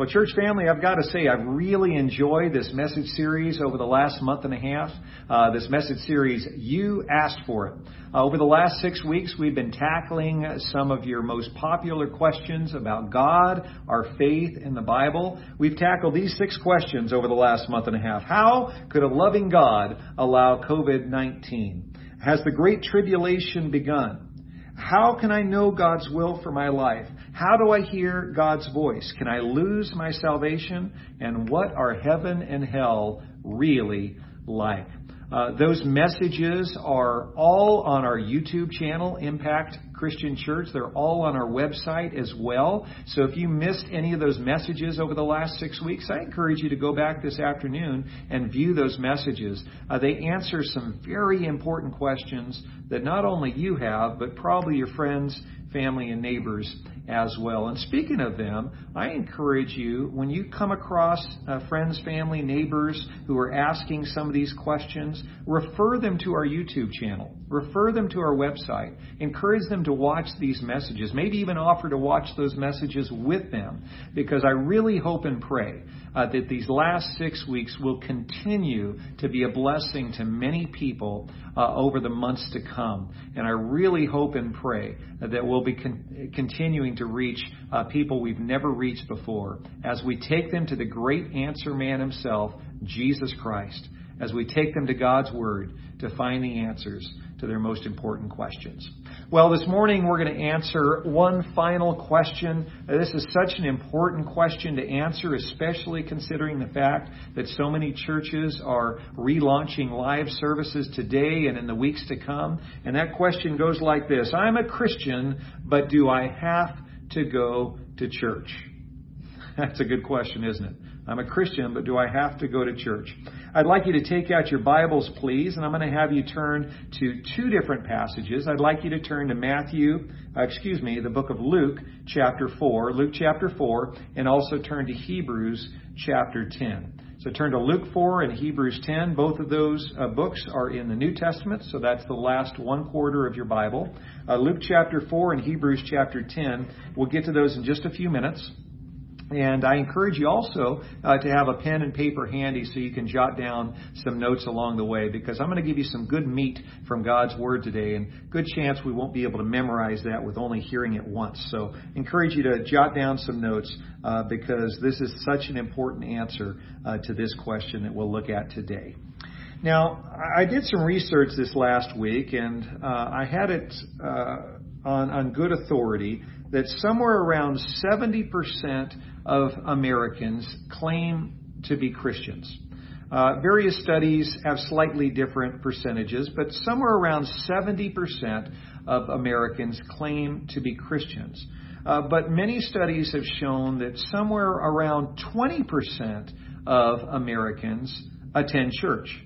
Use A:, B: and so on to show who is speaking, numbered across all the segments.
A: Well, church family, I've got to say, I've really enjoyed this message series over the last month and a half. Uh, this message series, You Asked for It. Uh, over the last six weeks, we've been tackling some of your most popular questions about God, our faith, and the Bible. We've tackled these six questions over the last month and a half. How could a loving God allow COVID-19? Has the Great Tribulation begun? How can I know God's will for my life? How do I hear God's voice? Can I lose my salvation? And what are heaven and hell really like? Uh, those messages are all on our YouTube channel, Impact Christian Church. They're all on our website as well. So if you missed any of those messages over the last six weeks, I encourage you to go back this afternoon and view those messages. Uh, they answer some very important questions that not only you have, but probably your friends, family, and neighbors as well. And speaking of them, I encourage you, when you come across uh, friends, family, neighbors who are asking some of these questions, refer them to our YouTube channel. Refer them to our website. Encourage them to watch these messages. Maybe even offer to watch those messages with them. Because I really hope and pray uh, that these last six weeks will continue to be a blessing to many people uh, over the months to come. And I really hope and pray that we'll be con- continuing to reach uh, people we've never reached before. As we take them to the great answer man himself, Jesus Christ, as we take them to God's Word to find the answers to their most important questions. Well, this morning we're going to answer one final question. This is such an important question to answer, especially considering the fact that so many churches are relaunching live services today and in the weeks to come. And that question goes like this I'm a Christian, but do I have to go to church? That's a good question, isn't it? I'm a Christian, but do I have to go to church? I'd like you to take out your Bibles, please, and I'm going to have you turn to two different passages. I'd like you to turn to Matthew, uh, excuse me, the book of Luke, chapter 4, Luke chapter 4, and also turn to Hebrews chapter 10. So turn to Luke 4 and Hebrews 10. Both of those uh, books are in the New Testament, so that's the last one quarter of your Bible. Uh, Luke chapter 4 and Hebrews chapter 10. We'll get to those in just a few minutes. And I encourage you also uh, to have a pen and paper handy so you can jot down some notes along the way because I'm going to give you some good meat from God's Word today and good chance we won't be able to memorize that with only hearing it once. So encourage you to jot down some notes uh, because this is such an important answer uh, to this question that we'll look at today. Now, I did some research this last week and uh, I had it uh, on, on good authority that somewhere around 70% of Americans claim to be Christians. Uh, various studies have slightly different percentages, but somewhere around 70% of Americans claim to be Christians. Uh, but many studies have shown that somewhere around 20% of Americans attend church.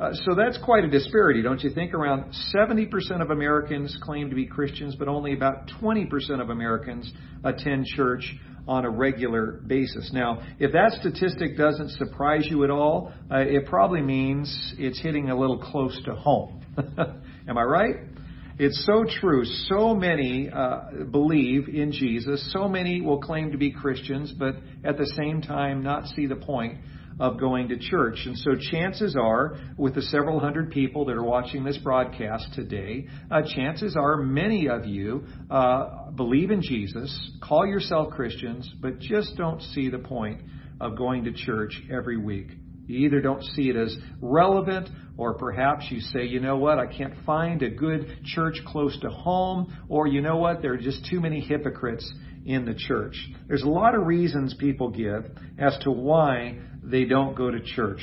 A: Uh, so that's quite a disparity, don't you think? Around 70% of Americans claim to be Christians, but only about 20% of Americans attend church on a regular basis. Now, if that statistic doesn't surprise you at all, uh, it probably means it's hitting a little close to home. Am I right? It's so true. So many uh, believe in Jesus. So many will claim to be Christians, but at the same time not see the point of going to church. And so chances are, with the several hundred people that are watching this broadcast today, uh, chances are many of you uh, believe in Jesus, call yourself Christians, but just don't see the point of going to church every week. You either don't see it as relevant, or perhaps you say, you know what, I can't find a good church close to home, or you know what, there are just too many hypocrites in the church. There's a lot of reasons people give as to why they don't go to church.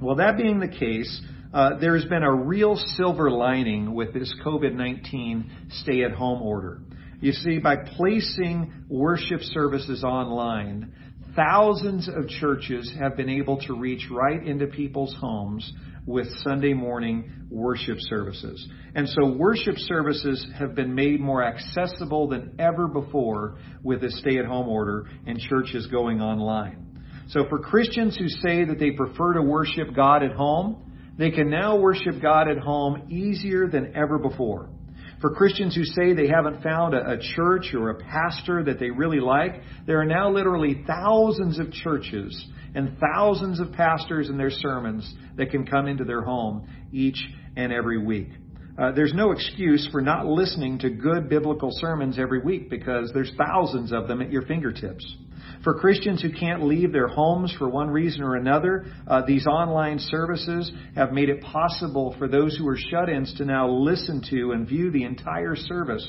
A: Well, that being the case, uh, there has been a real silver lining with this COVID 19 stay at home order. You see, by placing worship services online, thousands of churches have been able to reach right into people's homes with Sunday morning worship services. And so worship services have been made more accessible than ever before with the stay at home order and churches going online. So for Christians who say that they prefer to worship God at home, they can now worship God at home easier than ever before. For Christians who say they haven't found a, a church or a pastor that they really like, there are now literally thousands of churches and thousands of pastors and their sermons that can come into their home each and every week. Uh, there's no excuse for not listening to good biblical sermons every week because there's thousands of them at your fingertips. For Christians who can't leave their homes for one reason or another, uh, these online services have made it possible for those who are shut ins to now listen to and view the entire service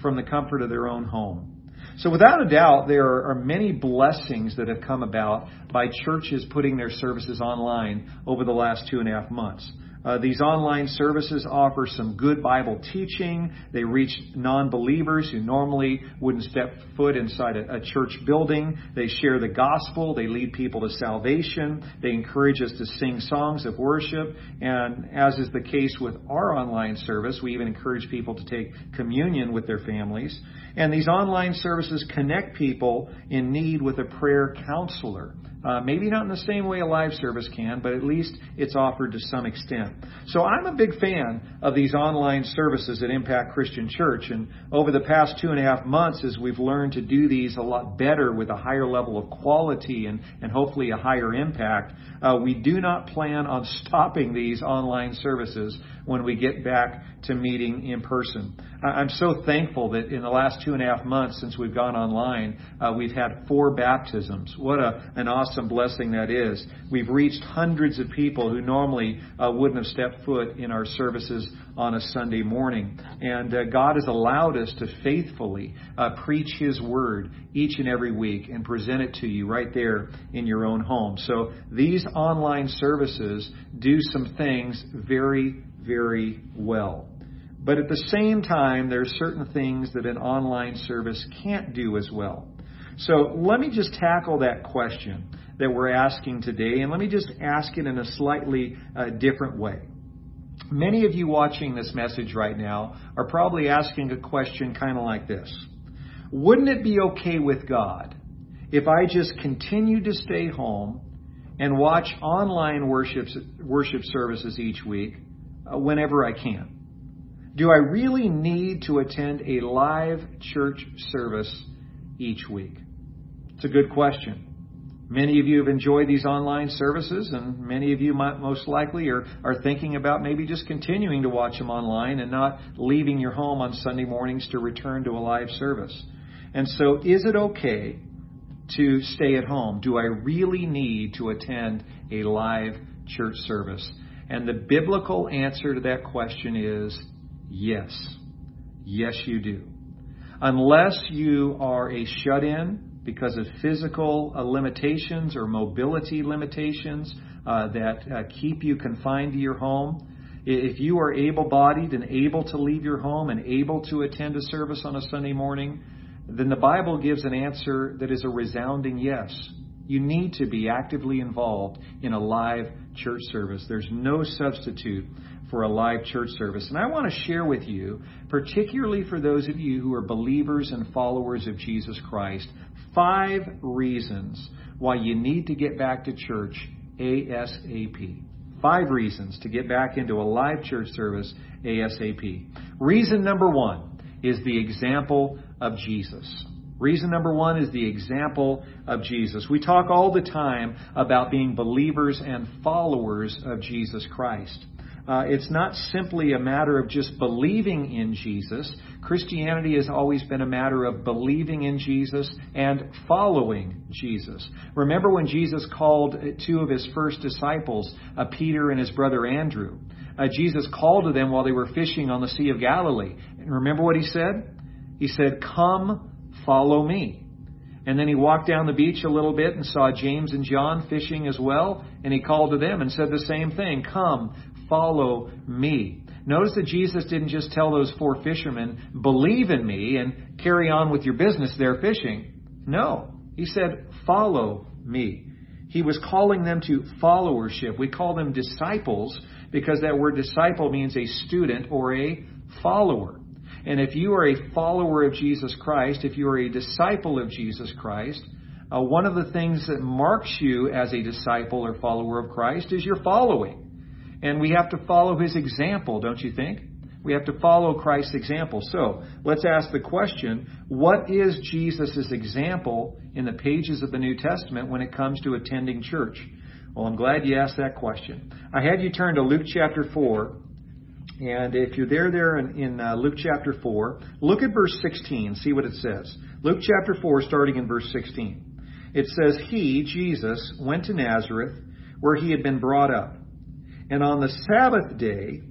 A: from the comfort of their own home. So, without a doubt, there are many blessings that have come about by churches putting their services online over the last two and a half months. Uh, these online services offer some good Bible teaching. They reach non believers who normally wouldn't step foot inside a, a, church building. They share the gospel. They lead people to salvation. They encourage us to sing songs of worship. And as is the case with our online service, we even encourage people to take communion with their families. And these online services connect people in need with a prayer counselor. Uh, maybe not in the same way a live service can, but at least it's offered to some extent. So I'm a big fan of these online services at Impact Christian Church. And over the past two and a half months, as we've learned to do these a lot better with a higher level of quality and, and hopefully a higher impact, uh, we do not plan on stopping these online services when we get back to meeting in person. I'm so thankful that in the last two and a half months since we've gone online, uh, we've had four baptisms. What a, an awesome blessing that is. We've reached hundreds of people who normally uh, wouldn't have stepped foot in our services on a Sunday morning. And uh, God has allowed us to faithfully uh, preach His Word each and every week and present it to you right there in your own home. So these online services do some things very, very well. But at the same time, there are certain things that an online service can't do as well. So let me just tackle that question that we're asking today, and let me just ask it in a slightly uh, different way. Many of you watching this message right now are probably asking a question kind of like this Wouldn't it be okay with God if I just continue to stay home and watch online worship, worship services each week uh, whenever I can? Do I really need to attend a live church service each week? It's a good question. Many of you have enjoyed these online services, and many of you might most likely are, are thinking about maybe just continuing to watch them online and not leaving your home on Sunday mornings to return to a live service. And so, is it okay to stay at home? Do I really need to attend a live church service? And the biblical answer to that question is Yes. Yes, you do. Unless you are a shut in because of physical uh, limitations or mobility limitations uh, that uh, keep you confined to your home, if you are able bodied and able to leave your home and able to attend a service on a Sunday morning, then the Bible gives an answer that is a resounding yes. You need to be actively involved in a live church service. There's no substitute for a live church service. And I want to share with you, particularly for those of you who are believers and followers of Jesus Christ, five reasons why you need to get back to church ASAP. Five reasons to get back into a live church service ASAP. Reason number one is the example of Jesus. Reason number one is the example of Jesus. We talk all the time about being believers and followers of Jesus Christ. Uh, it's not simply a matter of just believing in Jesus. Christianity has always been a matter of believing in Jesus and following Jesus. Remember when Jesus called two of his first disciples, uh, Peter and his brother Andrew? Uh, Jesus called to them while they were fishing on the Sea of Galilee. And remember what he said? He said, Come, follow me. And then he walked down the beach a little bit and saw James and John fishing as well. And he called to them and said the same thing Come, follow me. Notice that Jesus didn't just tell those four fishermen, believe in me and carry on with your business there fishing. No. He said, follow me. He was calling them to followership. We call them disciples because that word disciple means a student or a follower. And if you are a follower of Jesus Christ, if you are a disciple of Jesus Christ, uh, one of the things that marks you as a disciple or follower of Christ is your following. And we have to follow his example, don't you think? We have to follow Christ's example. So, let's ask the question, what is Jesus' example in the pages of the New Testament when it comes to attending church? Well, I'm glad you asked that question. I had you turn to Luke chapter 4, and if you're there, there in, in uh, Luke chapter 4, look at verse 16, see what it says. Luke chapter 4, starting in verse 16. It says, He, Jesus, went to Nazareth, where he had been brought up. And on the Sabbath day,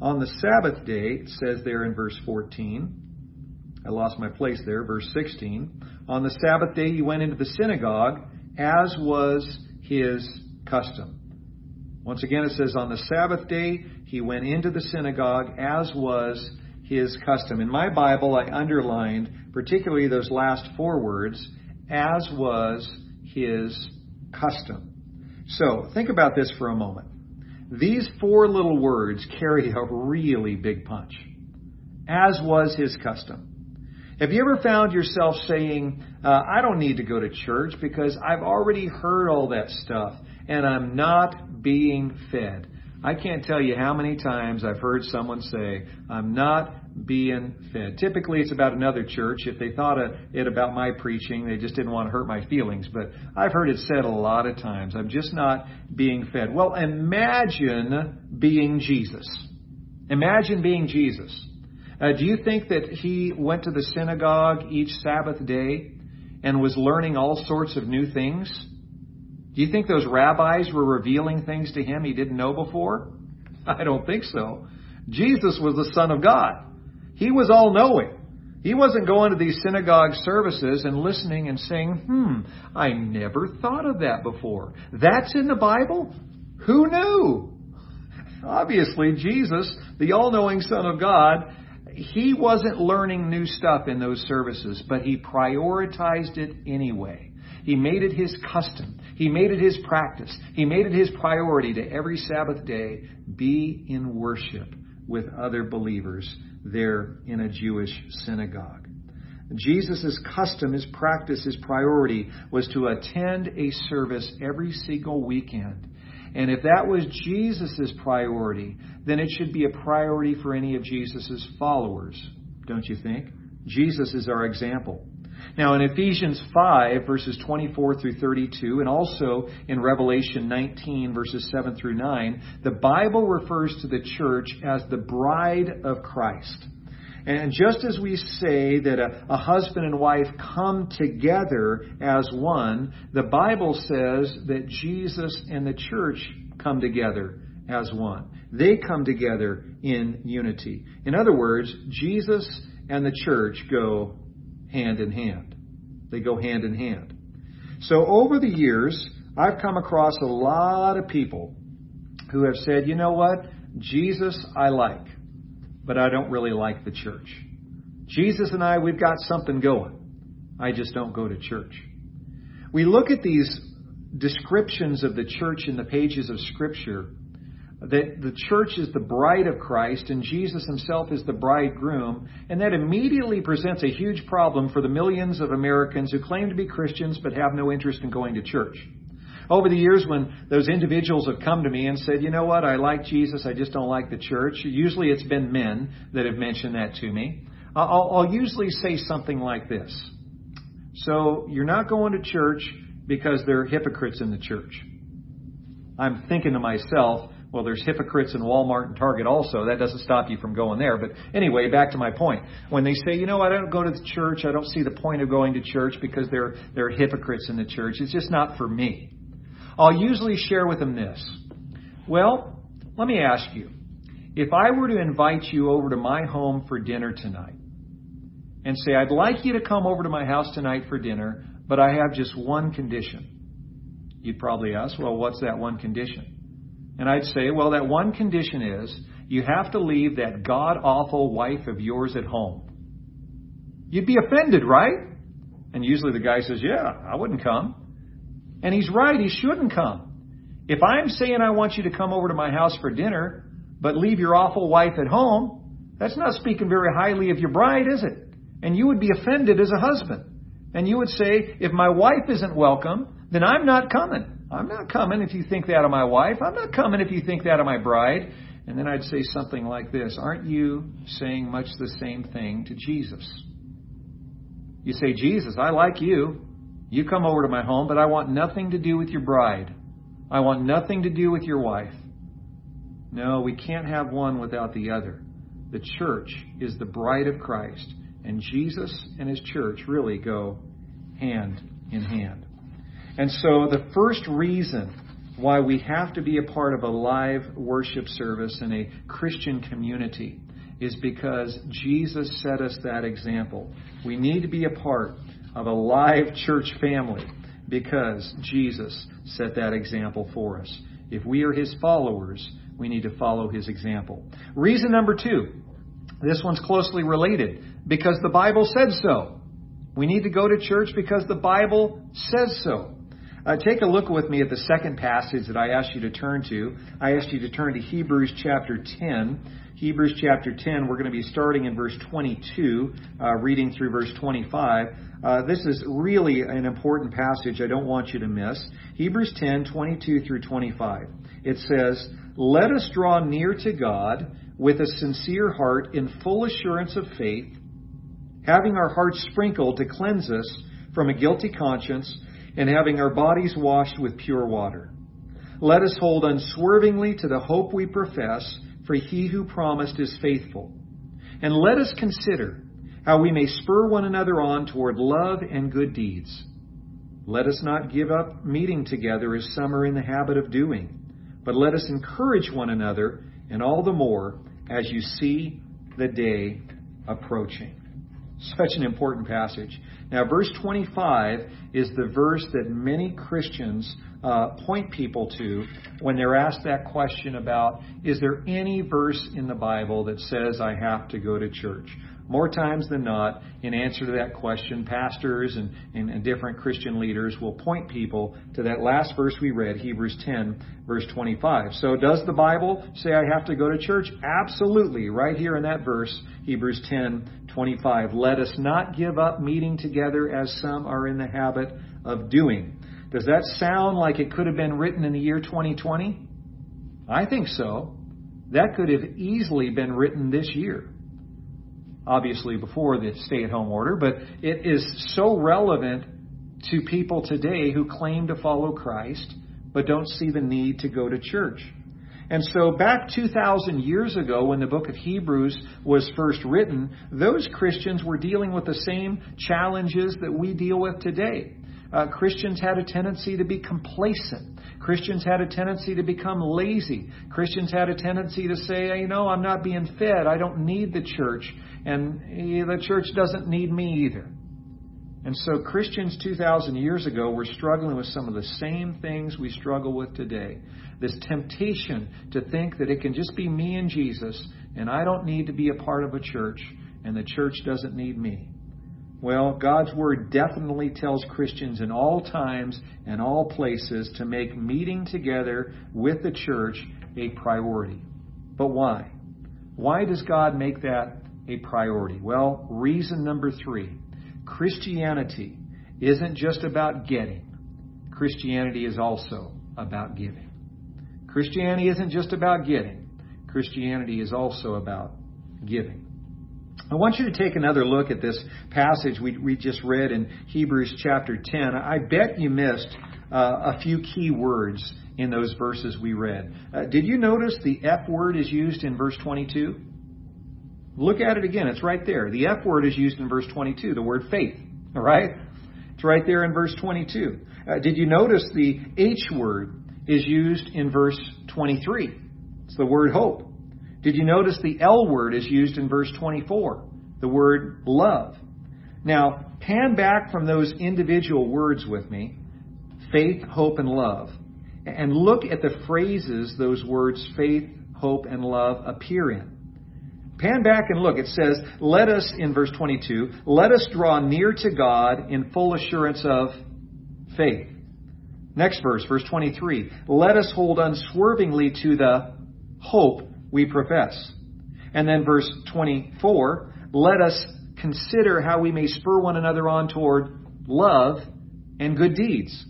A: on the Sabbath day, it says there in verse 14, I lost my place there, verse 16. On the Sabbath day, he went into the synagogue, as was his custom. Once again, it says, on the Sabbath day, he went into the synagogue, as was his custom. In my Bible, I underlined particularly those last four words, as was his custom. So, think about this for a moment. These four little words carry a really big punch, as was his custom. Have you ever found yourself saying, uh, I don't need to go to church because I've already heard all that stuff and I'm not being fed? I can't tell you how many times I've heard someone say, I'm not being fed. Typically, it's about another church. If they thought it about my preaching, they just didn't want to hurt my feelings. But I've heard it said a lot of times, I'm just not being fed. Well, imagine being Jesus. Imagine being Jesus. Uh, do you think that he went to the synagogue each Sabbath day and was learning all sorts of new things? Do you think those rabbis were revealing things to him he didn't know before? I don't think so. Jesus was the Son of God. He was all knowing. He wasn't going to these synagogue services and listening and saying, hmm, I never thought of that before. That's in the Bible? Who knew? Obviously, Jesus, the all knowing Son of God, he wasn't learning new stuff in those services, but he prioritized it anyway. He made it his custom. He made it his practice. He made it his priority to every Sabbath day be in worship with other believers there in a Jewish synagogue. Jesus' custom, his practice, his priority was to attend a service every single weekend. And if that was Jesus' priority, then it should be a priority for any of Jesus' followers, don't you think? Jesus is our example. Now, in Ephesians 5, verses 24 through 32, and also in Revelation 19, verses 7 through 9, the Bible refers to the church as the bride of Christ. And just as we say that a, a, husband and wife come together as one, the Bible says that Jesus and the church come together as one. They come together in unity. In other words, Jesus and the church go hand in hand. They go hand in hand. So over the years, I've come across a lot of people who have said, you know what? Jesus I like, but I don't really like the church. Jesus and I, we've got something going. I just don't go to church. We look at these descriptions of the church in the pages of Scripture that the church is the bride of Christ and Jesus himself is the bridegroom, and that immediately presents a huge problem for the millions of Americans who claim to be Christians but have no interest in going to church. Over the years, when those individuals have come to me and said, you know what, I like Jesus, I just don't like the church, usually it's been men that have mentioned that to me. I'll, I'll usually say something like this. So, you're not going to church because there are hypocrites in the church. I'm thinking to myself, well, there's hypocrites in Walmart and Target also. That doesn't stop you from going there. But anyway, back to my point. When they say, you know, I don't go to the church, I don't see the point of going to church because there, there are hypocrites in the church. It's just not for me. I'll usually share with them this. Well, let me ask you. If I were to invite you over to my home for dinner tonight and say, I'd like you to come over to my house tonight for dinner, but I have just one condition. You'd probably ask, well, what's that one condition? And I'd say, well, that one condition is you have to leave that god awful wife of yours at home. You'd be offended, right? And usually the guy says, yeah, I wouldn't come. And he's right, he shouldn't come. If I'm saying I want you to come over to my house for dinner, but leave your awful wife at home, that's not speaking very highly of your bride, is it? And you would be offended as a husband. And you would say, if my wife isn't welcome, then I'm not coming. I'm not coming if you think that of my wife. I'm not coming if you think that of my bride. And then I'd say something like this Aren't you saying much the same thing to Jesus? You say, Jesus, I like you. You come over to my home, but I want nothing to do with your bride. I want nothing to do with your wife. No, we can't have one without the other. The church is the bride of Christ, and Jesus and his church really go hand in hand. And so the first reason why we have to be a part of a live worship service in a Christian community is because Jesus set us that example. We need to be a part of a live church family because Jesus set that example for us. If we are his followers, we need to follow his example. Reason number two this one's closely related because the Bible said so. We need to go to church because the Bible says so. Uh, take a look with me at the second passage that I asked you to turn to. I asked you to turn to Hebrews chapter 10. Hebrews chapter 10, we're going to be starting in verse 22, uh, reading through verse 25. Uh, this is really an important passage I don't want you to miss. Hebrews 10, 22 through 25. It says, Let us draw near to God with a sincere heart in full assurance of faith, having our hearts sprinkled to cleanse us from a guilty conscience, and having our bodies washed with pure water. Let us hold unswervingly to the hope we profess, for he who promised is faithful. And let us consider how we may spur one another on toward love and good deeds. Let us not give up meeting together as some are in the habit of doing, but let us encourage one another, and all the more as you see the day approaching. Such an important passage. Now, verse 25 is the verse that many Christians uh, point people to when they're asked that question about is there any verse in the Bible that says I have to go to church? More times than not, in answer to that question, pastors and, and, and, different Christian leaders will point people to that last verse we read, Hebrews 10, verse 25. So, does the Bible say I have to go to church? Absolutely. Right here in that verse, Hebrews 10, 25. Let us not give up meeting together as some are in the habit of doing. Does that sound like it could have been written in the year 2020? I think so. That could have easily been written this year obviously before the stay at home order, but it is so relevant to people today who claim to follow Christ but don't see the need to go to church. And so back 2,000 years ago when the book of Hebrews was first written, those Christians were dealing with the same challenges that we deal with today. Uh, Christians had a tendency to be complacent. Christians had a tendency to become lazy. Christians had a tendency to say, you know, I'm not being fed. I don't need the church. And the church doesn't need me either. And so Christians 2,000 years ago were struggling with some of the same things we struggle with today. This temptation to think that it can just be me and Jesus, and I don't need to be a part of a church, and the church doesn't need me. Well, God's Word definitely tells Christians in all times and all places to make meeting together with the church a priority. But why? Why does God make that a priority? Well, reason number three Christianity isn't just about getting, Christianity is also about giving. Christianity isn't just about getting, Christianity is also about giving. I want you to take another look at this passage we, we just read in Hebrews chapter 10. I bet you missed uh, a few key words in those verses we read. Uh, did you notice the F word is used in verse 22? Look at it again. It's right there. The F word is used in verse 22, the word faith. All right? It's right there in verse 22. Uh, did you notice the H word is used in verse 23? It's the word hope. Did you notice the L word is used in verse 24? The word love. Now, pan back from those individual words with me faith, hope, and love and look at the phrases those words faith, hope, and love appear in. Pan back and look. It says, Let us, in verse 22, let us draw near to God in full assurance of faith. Next verse, verse 23, let us hold unswervingly to the hope we profess. And then verse 24, let us consider how we may spur one another on toward love and good deeds.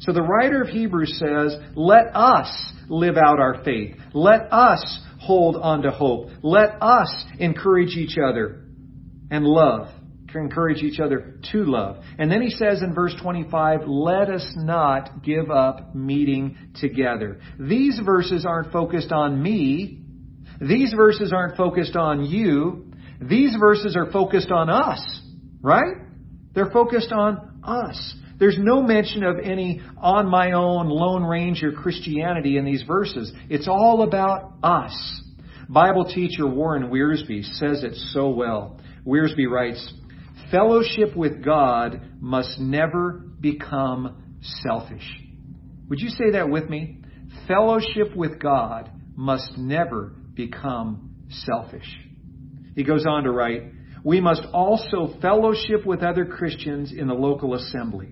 A: So the writer of Hebrews says, let us live out our faith. Let us hold on to hope. Let us encourage each other and love. Encourage each other to love. And then he says in verse 25, let us not give up meeting together. These verses aren't focused on me. These verses aren't focused on you. These verses are focused on us, right? They're focused on us. There's no mention of any on my own Lone Ranger Christianity in these verses. It's all about us. Bible teacher Warren Wiersbe says it so well. Wiersbe writes, Fellowship with God must never become selfish. Would you say that with me? Fellowship with God must never become selfish. He goes on to write, we must also fellowship with other Christians in the local assembly.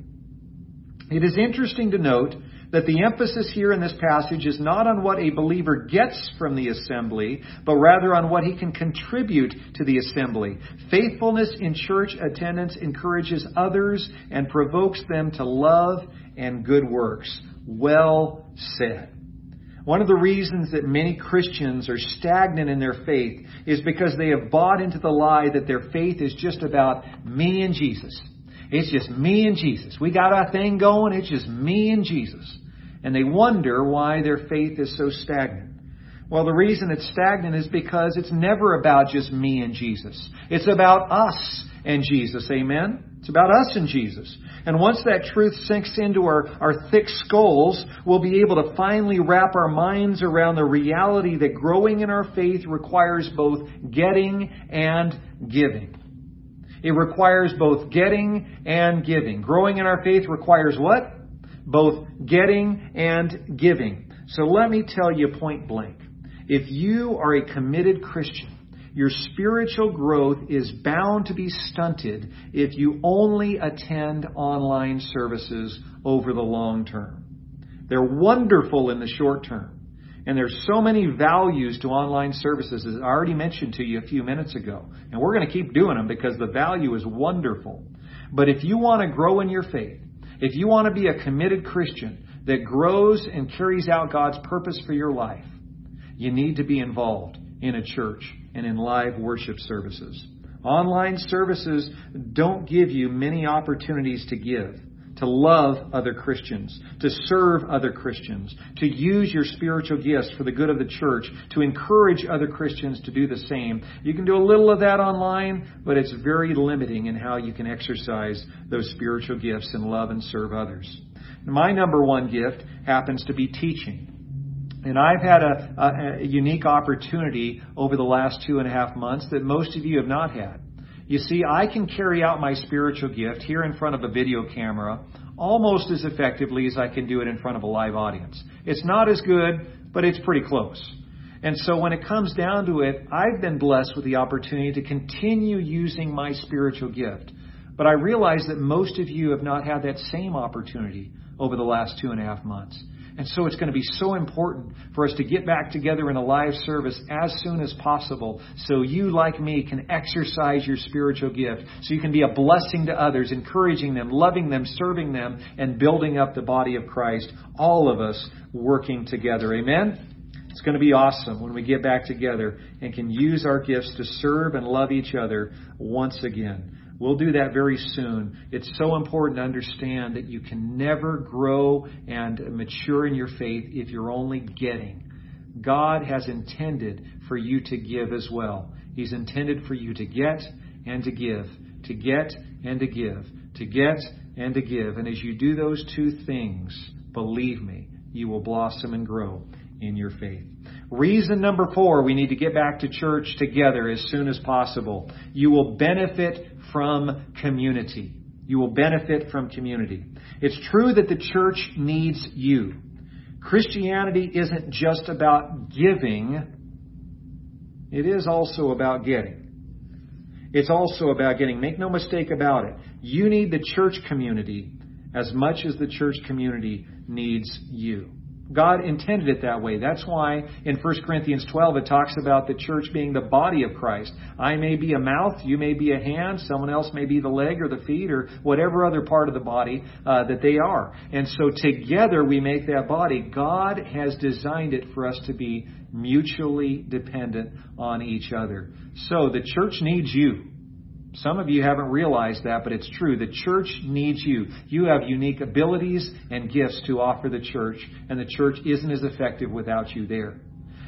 A: It is interesting to note that the emphasis here in this passage is not on what a believer gets from the assembly, but rather on what he can contribute to the assembly. Faithfulness in church attendance encourages others and provokes them to love and good works. Well said. One of the reasons that many Christians are stagnant in their faith is because they have bought into the lie that their faith is just about me and Jesus. It's just me and Jesus. We got our thing going. It's just me and Jesus. And they wonder why their faith is so stagnant. Well, the reason it's stagnant is because it's never about just me and Jesus. It's about us and Jesus. Amen? It's about us and Jesus. And once that truth sinks into our, our thick skulls, we'll be able to finally wrap our minds around the reality that growing in our faith requires both getting and giving. It requires both getting and giving. Growing in our faith requires what? Both getting and giving. So let me tell you point blank. If you are a committed Christian, your spiritual growth is bound to be stunted if you only attend online services over the long term. They're wonderful in the short term. And there's so many values to online services, as I already mentioned to you a few minutes ago. And we're going to keep doing them because the value is wonderful. But if you want to grow in your faith, if you want to be a committed Christian that grows and carries out God's purpose for your life, you need to be involved in a church and in live worship services. Online services don't give you many opportunities to give to love other Christians, to serve other Christians, to use your spiritual gifts for the good of the church, to encourage other Christians to do the same. You can do a little of that online, but it's very limiting in how you can exercise those spiritual gifts and love and serve others. My number one gift happens to be teaching. And I've had a, a, a, unique opportunity over the last two and a half months that most of you have not had. You see, I can carry out my spiritual gift here in front of a video camera almost as effectively as I can do it in front of a live audience. It's not as good, but it's pretty close. And so when it comes down to it, I've been blessed with the opportunity to continue using my spiritual gift. But I realize that most of you have not had that same opportunity over the last two and a half months. And so it's going to be so important for us to get back together in a live service as soon as possible so you, like me, can exercise your spiritual gift. So you can be a blessing to others, encouraging them, loving them, serving them, and building up the body of Christ. All of us working together. Amen? It's going to be awesome when we get back together and can use our gifts to serve and love each other once again. We'll do that very soon. It's so important to understand that you can never grow and mature in your faith if you're only getting. God has intended for you to give as well. He's intended for you to get and to give, to get and to give, to get and to give. And as you do those two things, believe me, you will blossom and grow in your faith. Reason number four, we need to get back to church together as soon as possible. You will benefit from community. You will benefit from community. It's true that the church needs you. Christianity isn't just about giving, it is also about getting. It's also about getting. Make no mistake about it. You need the church community as much as the church community needs you. God intended it that way. That's why in 1 Corinthians 12 it talks about the church being the body of Christ. I may be a mouth, you may be a hand, someone else may be the leg or the feet or whatever other part of the body uh, that they are. And so together we make that body. God has designed it for us to be mutually dependent on each other. So the church needs you. Some of you haven't realized that, but it's true. The church needs you. You have unique abilities and gifts to offer the church, and the church isn't as effective without you there.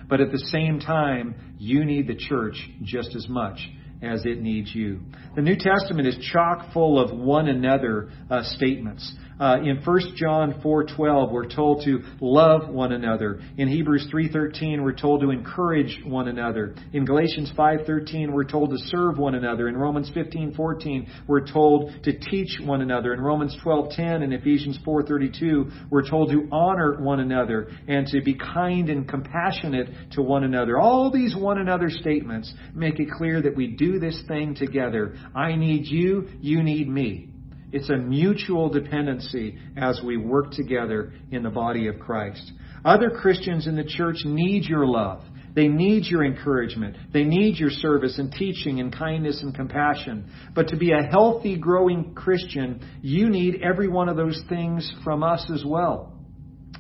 A: But at the same time, you need the church just as much as it needs you. The New Testament is chock full of one another uh, statements. Uh, in 1 John 4:12, we're told to love one another. In Hebrews 3:13, we're told to encourage one another. In Galatians 5:13, we're told to serve one another. In Romans 15:14, we're told to teach one another. In Romans 12:10 and Ephesians 4:32, we're told to honor one another and to be kind and compassionate to one another. All these one another statements make it clear that we do this thing together. I need you, you need me. It's a mutual dependency as we work together in the body of Christ. Other Christians in the church need your love. They need your encouragement. They need your service and teaching and kindness and compassion. But to be a healthy, growing Christian, you need every one of those things from us as well.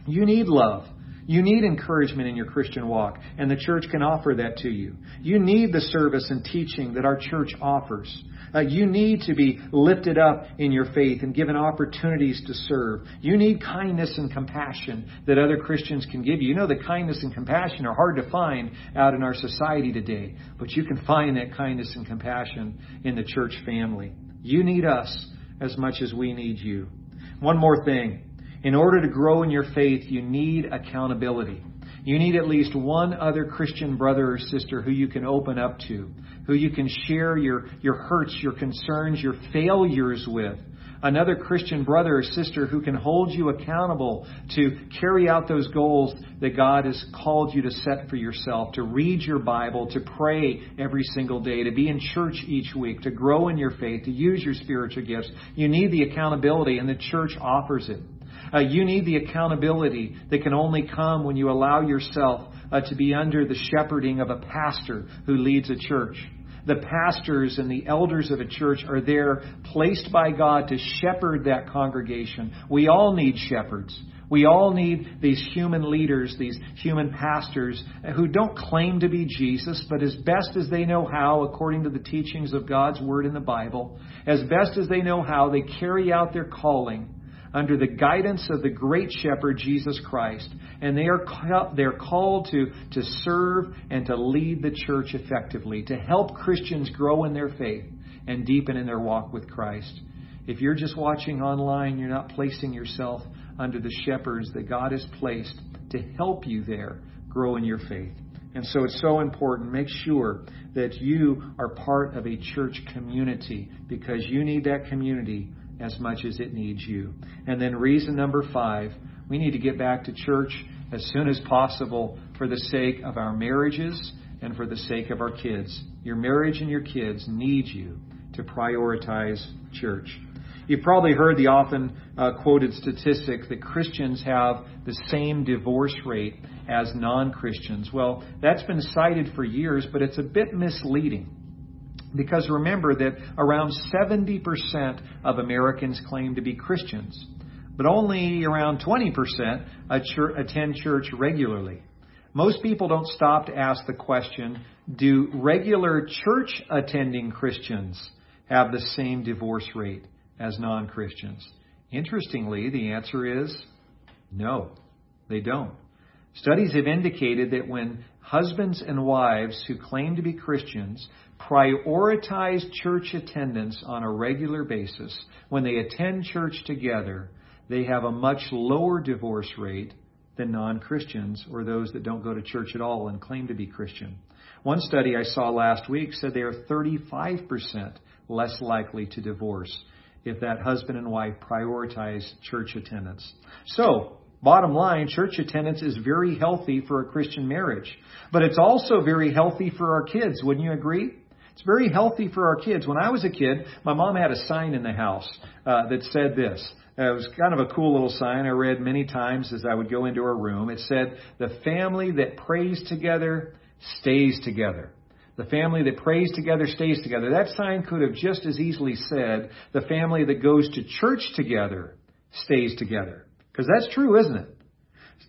A: You need love. You need encouragement in your Christian walk, and the church can offer that to you. You need the service and teaching that our church offers. Uh, you need to be lifted up in your faith and given opportunities to serve. You need kindness and compassion that other Christians can give you. You know that kindness and compassion are hard to find out in our society today, but you can find that kindness and compassion in the church family. You need us as much as we need you. One more thing. In order to grow in your faith, you need accountability. You need at least one other Christian brother or sister who you can open up to, who you can share your, your hurts, your concerns, your failures with. Another Christian brother or sister who can hold you accountable to carry out those goals that God has called you to set for yourself, to read your Bible, to pray every single day, to be in church each week, to grow in your faith, to use your spiritual gifts. You need the accountability, and the church offers it. Uh, you need the accountability that can only come when you allow yourself uh, to be under the shepherding of a pastor who leads a church. The pastors and the elders of a church are there placed by God to shepherd that congregation. We all need shepherds. We all need these human leaders, these human pastors who don't claim to be Jesus, but as best as they know how, according to the teachings of God's Word in the Bible, as best as they know how, they carry out their calling under the guidance of the great shepherd Jesus Christ. And they are they're called to, to serve and to lead the church effectively, to help Christians grow in their faith and deepen in their walk with Christ. If you're just watching online, you're not placing yourself under the shepherds that God has placed to help you there grow in your faith. And so it's so important. Make sure that you are part of a church community because you need that community as much as it needs you. And then reason number five, we need to get back to church as soon as possible for the sake of our marriages and for the sake of our kids. Your marriage and your kids need you to prioritize church. You've probably heard the often uh, quoted statistic that Christians have the same divorce rate as non Christians. Well, that's been cited for years, but it's a bit misleading. Because remember that around 70% of Americans claim to be Christians, but only around 20% attend church regularly. Most people don't stop to ask the question do regular church attending Christians have the same divorce rate as non Christians? Interestingly, the answer is no, they don't. Studies have indicated that when husbands and wives who claim to be Christians prioritize church attendance on a regular basis, when they attend church together, they have a much lower divorce rate than non Christians or those that don't go to church at all and claim to be Christian. One study I saw last week said they are 35% less likely to divorce if that husband and wife prioritize church attendance. So, Bottom line, church attendance is very healthy for a Christian marriage. But it's also very healthy for our kids, wouldn't you agree? It's very healthy for our kids. When I was a kid, my mom had a sign in the house uh, that said this. Uh, it was kind of a cool little sign I read many times as I would go into her room. It said, The family that prays together stays together. The family that prays together stays together. That sign could have just as easily said, The family that goes to church together stays together. Because that's true, isn't it?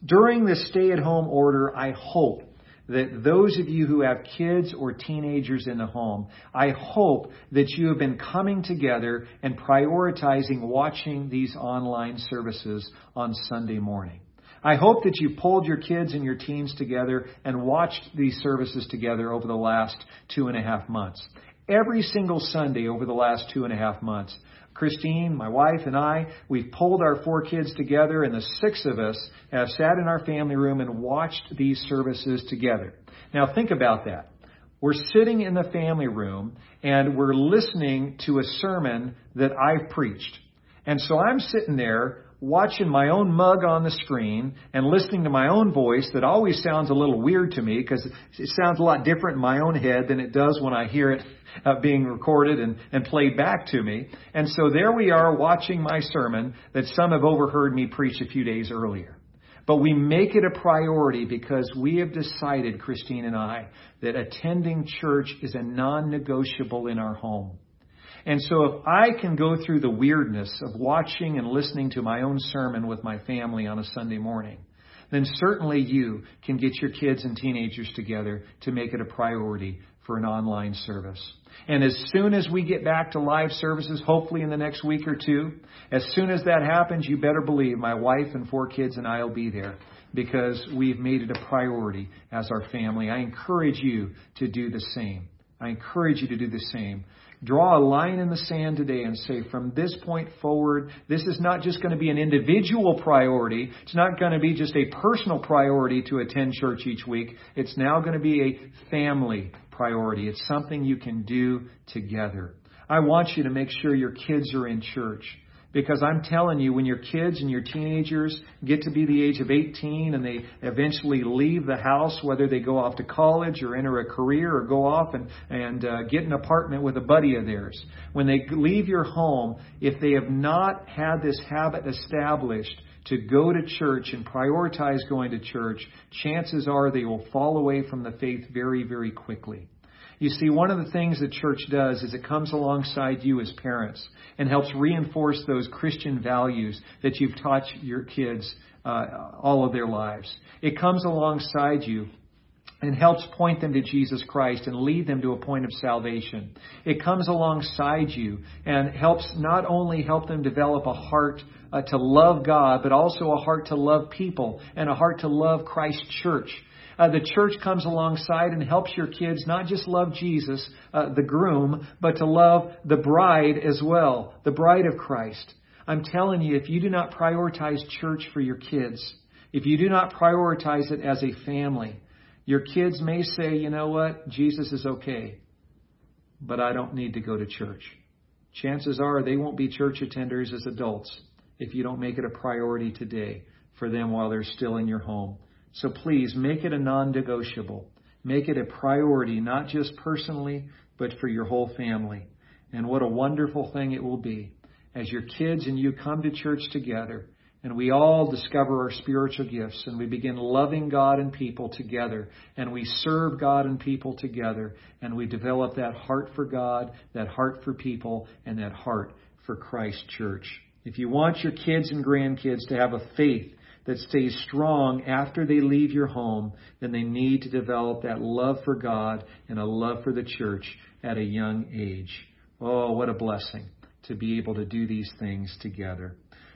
A: During this stay at home order, I hope that those of you who have kids or teenagers in the home, I hope that you have been coming together and prioritizing watching these online services on Sunday morning. I hope that you pulled your kids and your teens together and watched these services together over the last two and a half months. Every single Sunday over the last two and a half months, Christine, my wife, and I, we've pulled our four kids together, and the six of us have sat in our family room and watched these services together. Now, think about that. We're sitting in the family room and we're listening to a sermon that I've preached. And so I'm sitting there watching my own mug on the screen and listening to my own voice that always sounds a little weird to me because it sounds a lot different in my own head than it does when I hear it uh, being recorded and, and played back to me. And so there we are watching my sermon that some have overheard me preach a few days earlier. But we make it a priority because we have decided, Christine and I, that attending church is a non-negotiable in our home. And so if I can go through the weirdness of watching and listening to my own sermon with my family on a Sunday morning, then certainly you can get your kids and teenagers together to make it a priority for an online service. And as soon as we get back to live services, hopefully in the next week or two, as soon as that happens, you better believe my wife and four kids and I will be there because we've made it a priority as our family. I encourage you to do the same. I encourage you to do the same. Draw a line in the sand today and say, from this point forward, this is not just going to be an individual priority. It's not going to be just a personal priority to attend church each week. It's now going to be a family priority. It's something you can do together. I want you to make sure your kids are in church. Because I'm telling you, when your kids and your teenagers get to be the age of 18 and they eventually leave the house, whether they go off to college or enter a career or go off and, and uh, get an apartment with a buddy of theirs, when they leave your home, if they have not had this habit established, to go to church and prioritize going to church, chances are they will fall away from the faith very, very quickly. You see, one of the things the church does is it comes alongside you as parents and helps reinforce those Christian values that you've taught your kids uh, all of their lives. It comes alongside you and helps point them to Jesus Christ and lead them to a point of salvation. It comes alongside you and helps not only help them develop a heart uh, to love God, but also a heart to love people and a heart to love Christ Church. Uh, the church comes alongside and helps your kids not just love Jesus, uh, the groom, but to love the bride as well, the bride of Christ. I'm telling you, if you do not prioritize church for your kids, if you do not prioritize it as a family, your kids may say, you know what, Jesus is okay, but I don't need to go to church. Chances are they won't be church attenders as adults if you don't make it a priority today for them while they're still in your home. So please make it a non negotiable. Make it a priority, not just personally, but for your whole family. And what a wonderful thing it will be as your kids and you come to church together and we all discover our spiritual gifts and we begin loving God and people together and we serve God and people together and we develop that heart for God, that heart for people, and that heart for Christ Church. If you want your kids and grandkids to have a faith that stays strong after they leave your home, then they need to develop that love for God and a love for the church at a young age. Oh, what a blessing to be able to do these things together.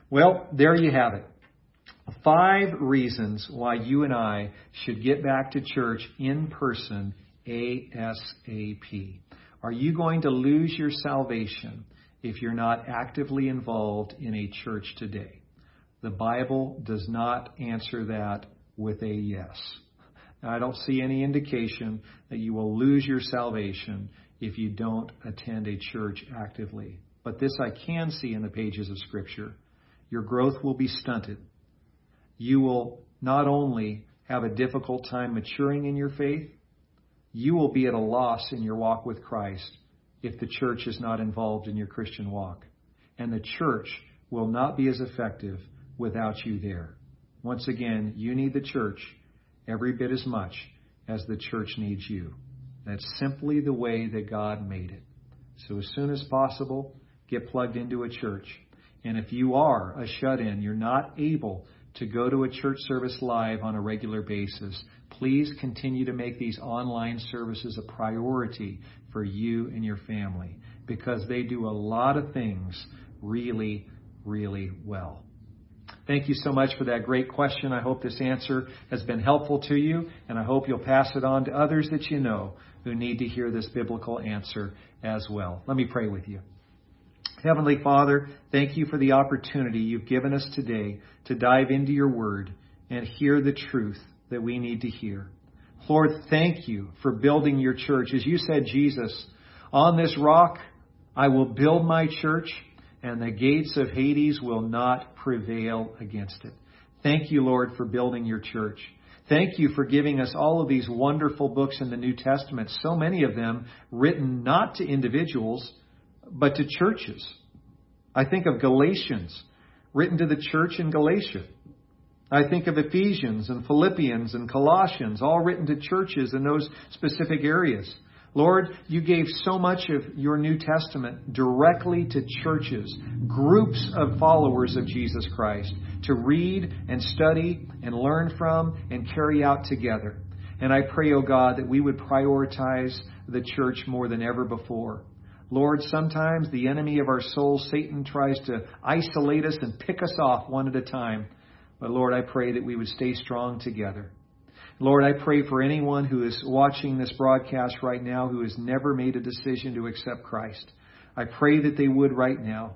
A: Well, there you have it. Five reasons why you and I should get back to church in person ASAP. Are you going to lose your salvation if you're not actively involved in a church today? The Bible does not answer that with a yes. Now, I don't see any indication that you will lose your salvation if you don't attend a church actively. But this I can see in the pages of Scripture. Your growth will be stunted. You will not only have a difficult time maturing in your faith, you will be at a loss in your walk with Christ if the church is not involved in your Christian walk. And the church will not be as effective without you there. Once again, you need the church every bit as much as the church needs you. That's simply the way that God made it. So as soon as possible, get plugged into a church. And if you are a shut in, you're not able to go to a church service live on a regular basis, please continue to make these online services a priority for you and your family because they do a lot of things really, really well. Thank you so much for that great question. I hope this answer has been helpful to you, and I hope you'll pass it on to others that you know who need to hear this biblical answer as well. Let me pray with you. Heavenly Father, thank you for the opportunity you've given us today to dive into your word and hear the truth that we need to hear. Lord, thank you for building your church. As you said, Jesus, on this rock I will build my church, and the gates of Hades will not prevail against it. Thank you, Lord, for building your church. Thank you for giving us all of these wonderful books in the New Testament, so many of them written not to individuals, but to churches. I think of Galatians, written to the church in Galatia. I think of Ephesians and Philippians and Colossians, all written to churches in those specific areas. Lord, you gave so much of your New Testament directly to churches, groups of followers of Jesus Christ, to read and study and learn from and carry out together. And I pray, O oh God, that we would prioritize the church more than ever before. Lord, sometimes the enemy of our souls, Satan, tries to isolate us and pick us off one at a time. But Lord, I pray that we would stay strong together. Lord, I pray for anyone who is watching this broadcast right now who has never made a decision to accept Christ. I pray that they would right now,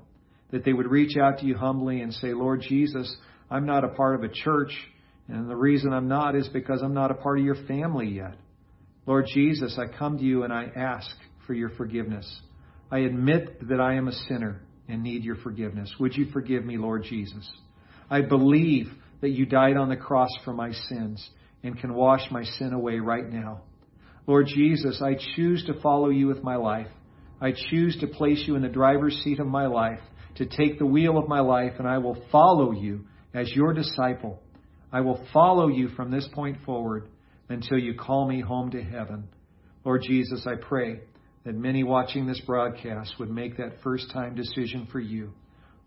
A: that they would reach out to you humbly and say, Lord Jesus, I'm not a part of a church, and the reason I'm not is because I'm not a part of your family yet. Lord Jesus, I come to you and I ask for your forgiveness. I admit that I am a sinner and need your forgiveness. Would you forgive me, Lord Jesus? I believe that you died on the cross for my sins and can wash my sin away right now. Lord Jesus, I choose to follow you with my life. I choose to place you in the driver's seat of my life, to take the wheel of my life, and I will follow you as your disciple. I will follow you from this point forward until you call me home to heaven. Lord Jesus, I pray that many watching this broadcast would make that first time decision for you.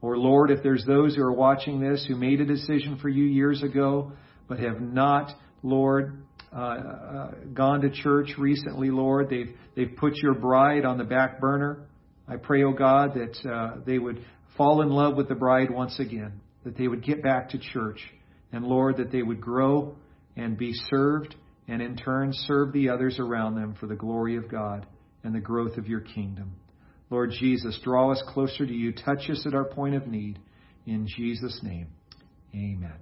A: Or Lord, if there's those who are watching this who made a decision for you years ago, but have not Lord, uh, uh, gone to church recently, Lord. They've, they've put your bride on the back burner. I pray, oh God, that uh, they would fall in love with the bride once again, that they would get back to church, and Lord, that they would grow and be served, and in turn serve the others around them for the glory of God and the growth of your kingdom. Lord Jesus, draw us closer to you. Touch us at our point of need. In Jesus' name, amen.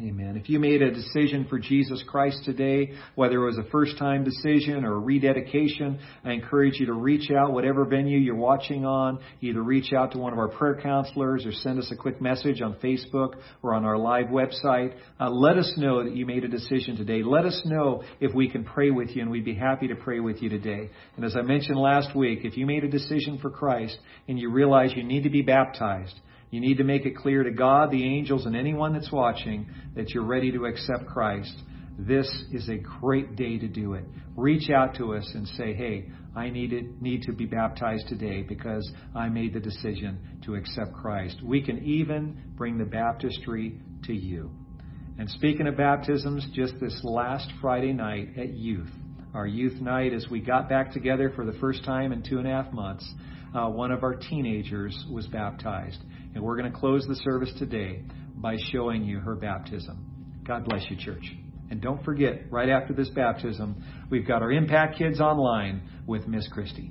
A: Amen. If you made a decision for Jesus Christ today, whether it was a first time decision or a rededication, I encourage you to reach out, whatever venue you're watching on, either reach out to one of our prayer counselors or send us a quick message on Facebook or on our live website. Uh, let us know that you made a decision today. Let us know if we can pray with you, and we'd be happy to pray with you today. And as I mentioned last week, if you made a decision for Christ and you realize you need to be baptized, you need to make it clear to God, the angels, and anyone that's watching that you're ready to accept Christ. This is a great day to do it. Reach out to us and say, hey, I need, it, need to be baptized today because I made the decision to accept Christ. We can even bring the baptistry to you. And speaking of baptisms, just this last Friday night at youth, our youth night, as we got back together for the first time in two and a half months, uh, one of our teenagers was baptized. And we're going to close the service today by showing you her baptism. God bless you, church. And don't forget, right after this baptism, we've got our Impact Kids online with Miss Christie.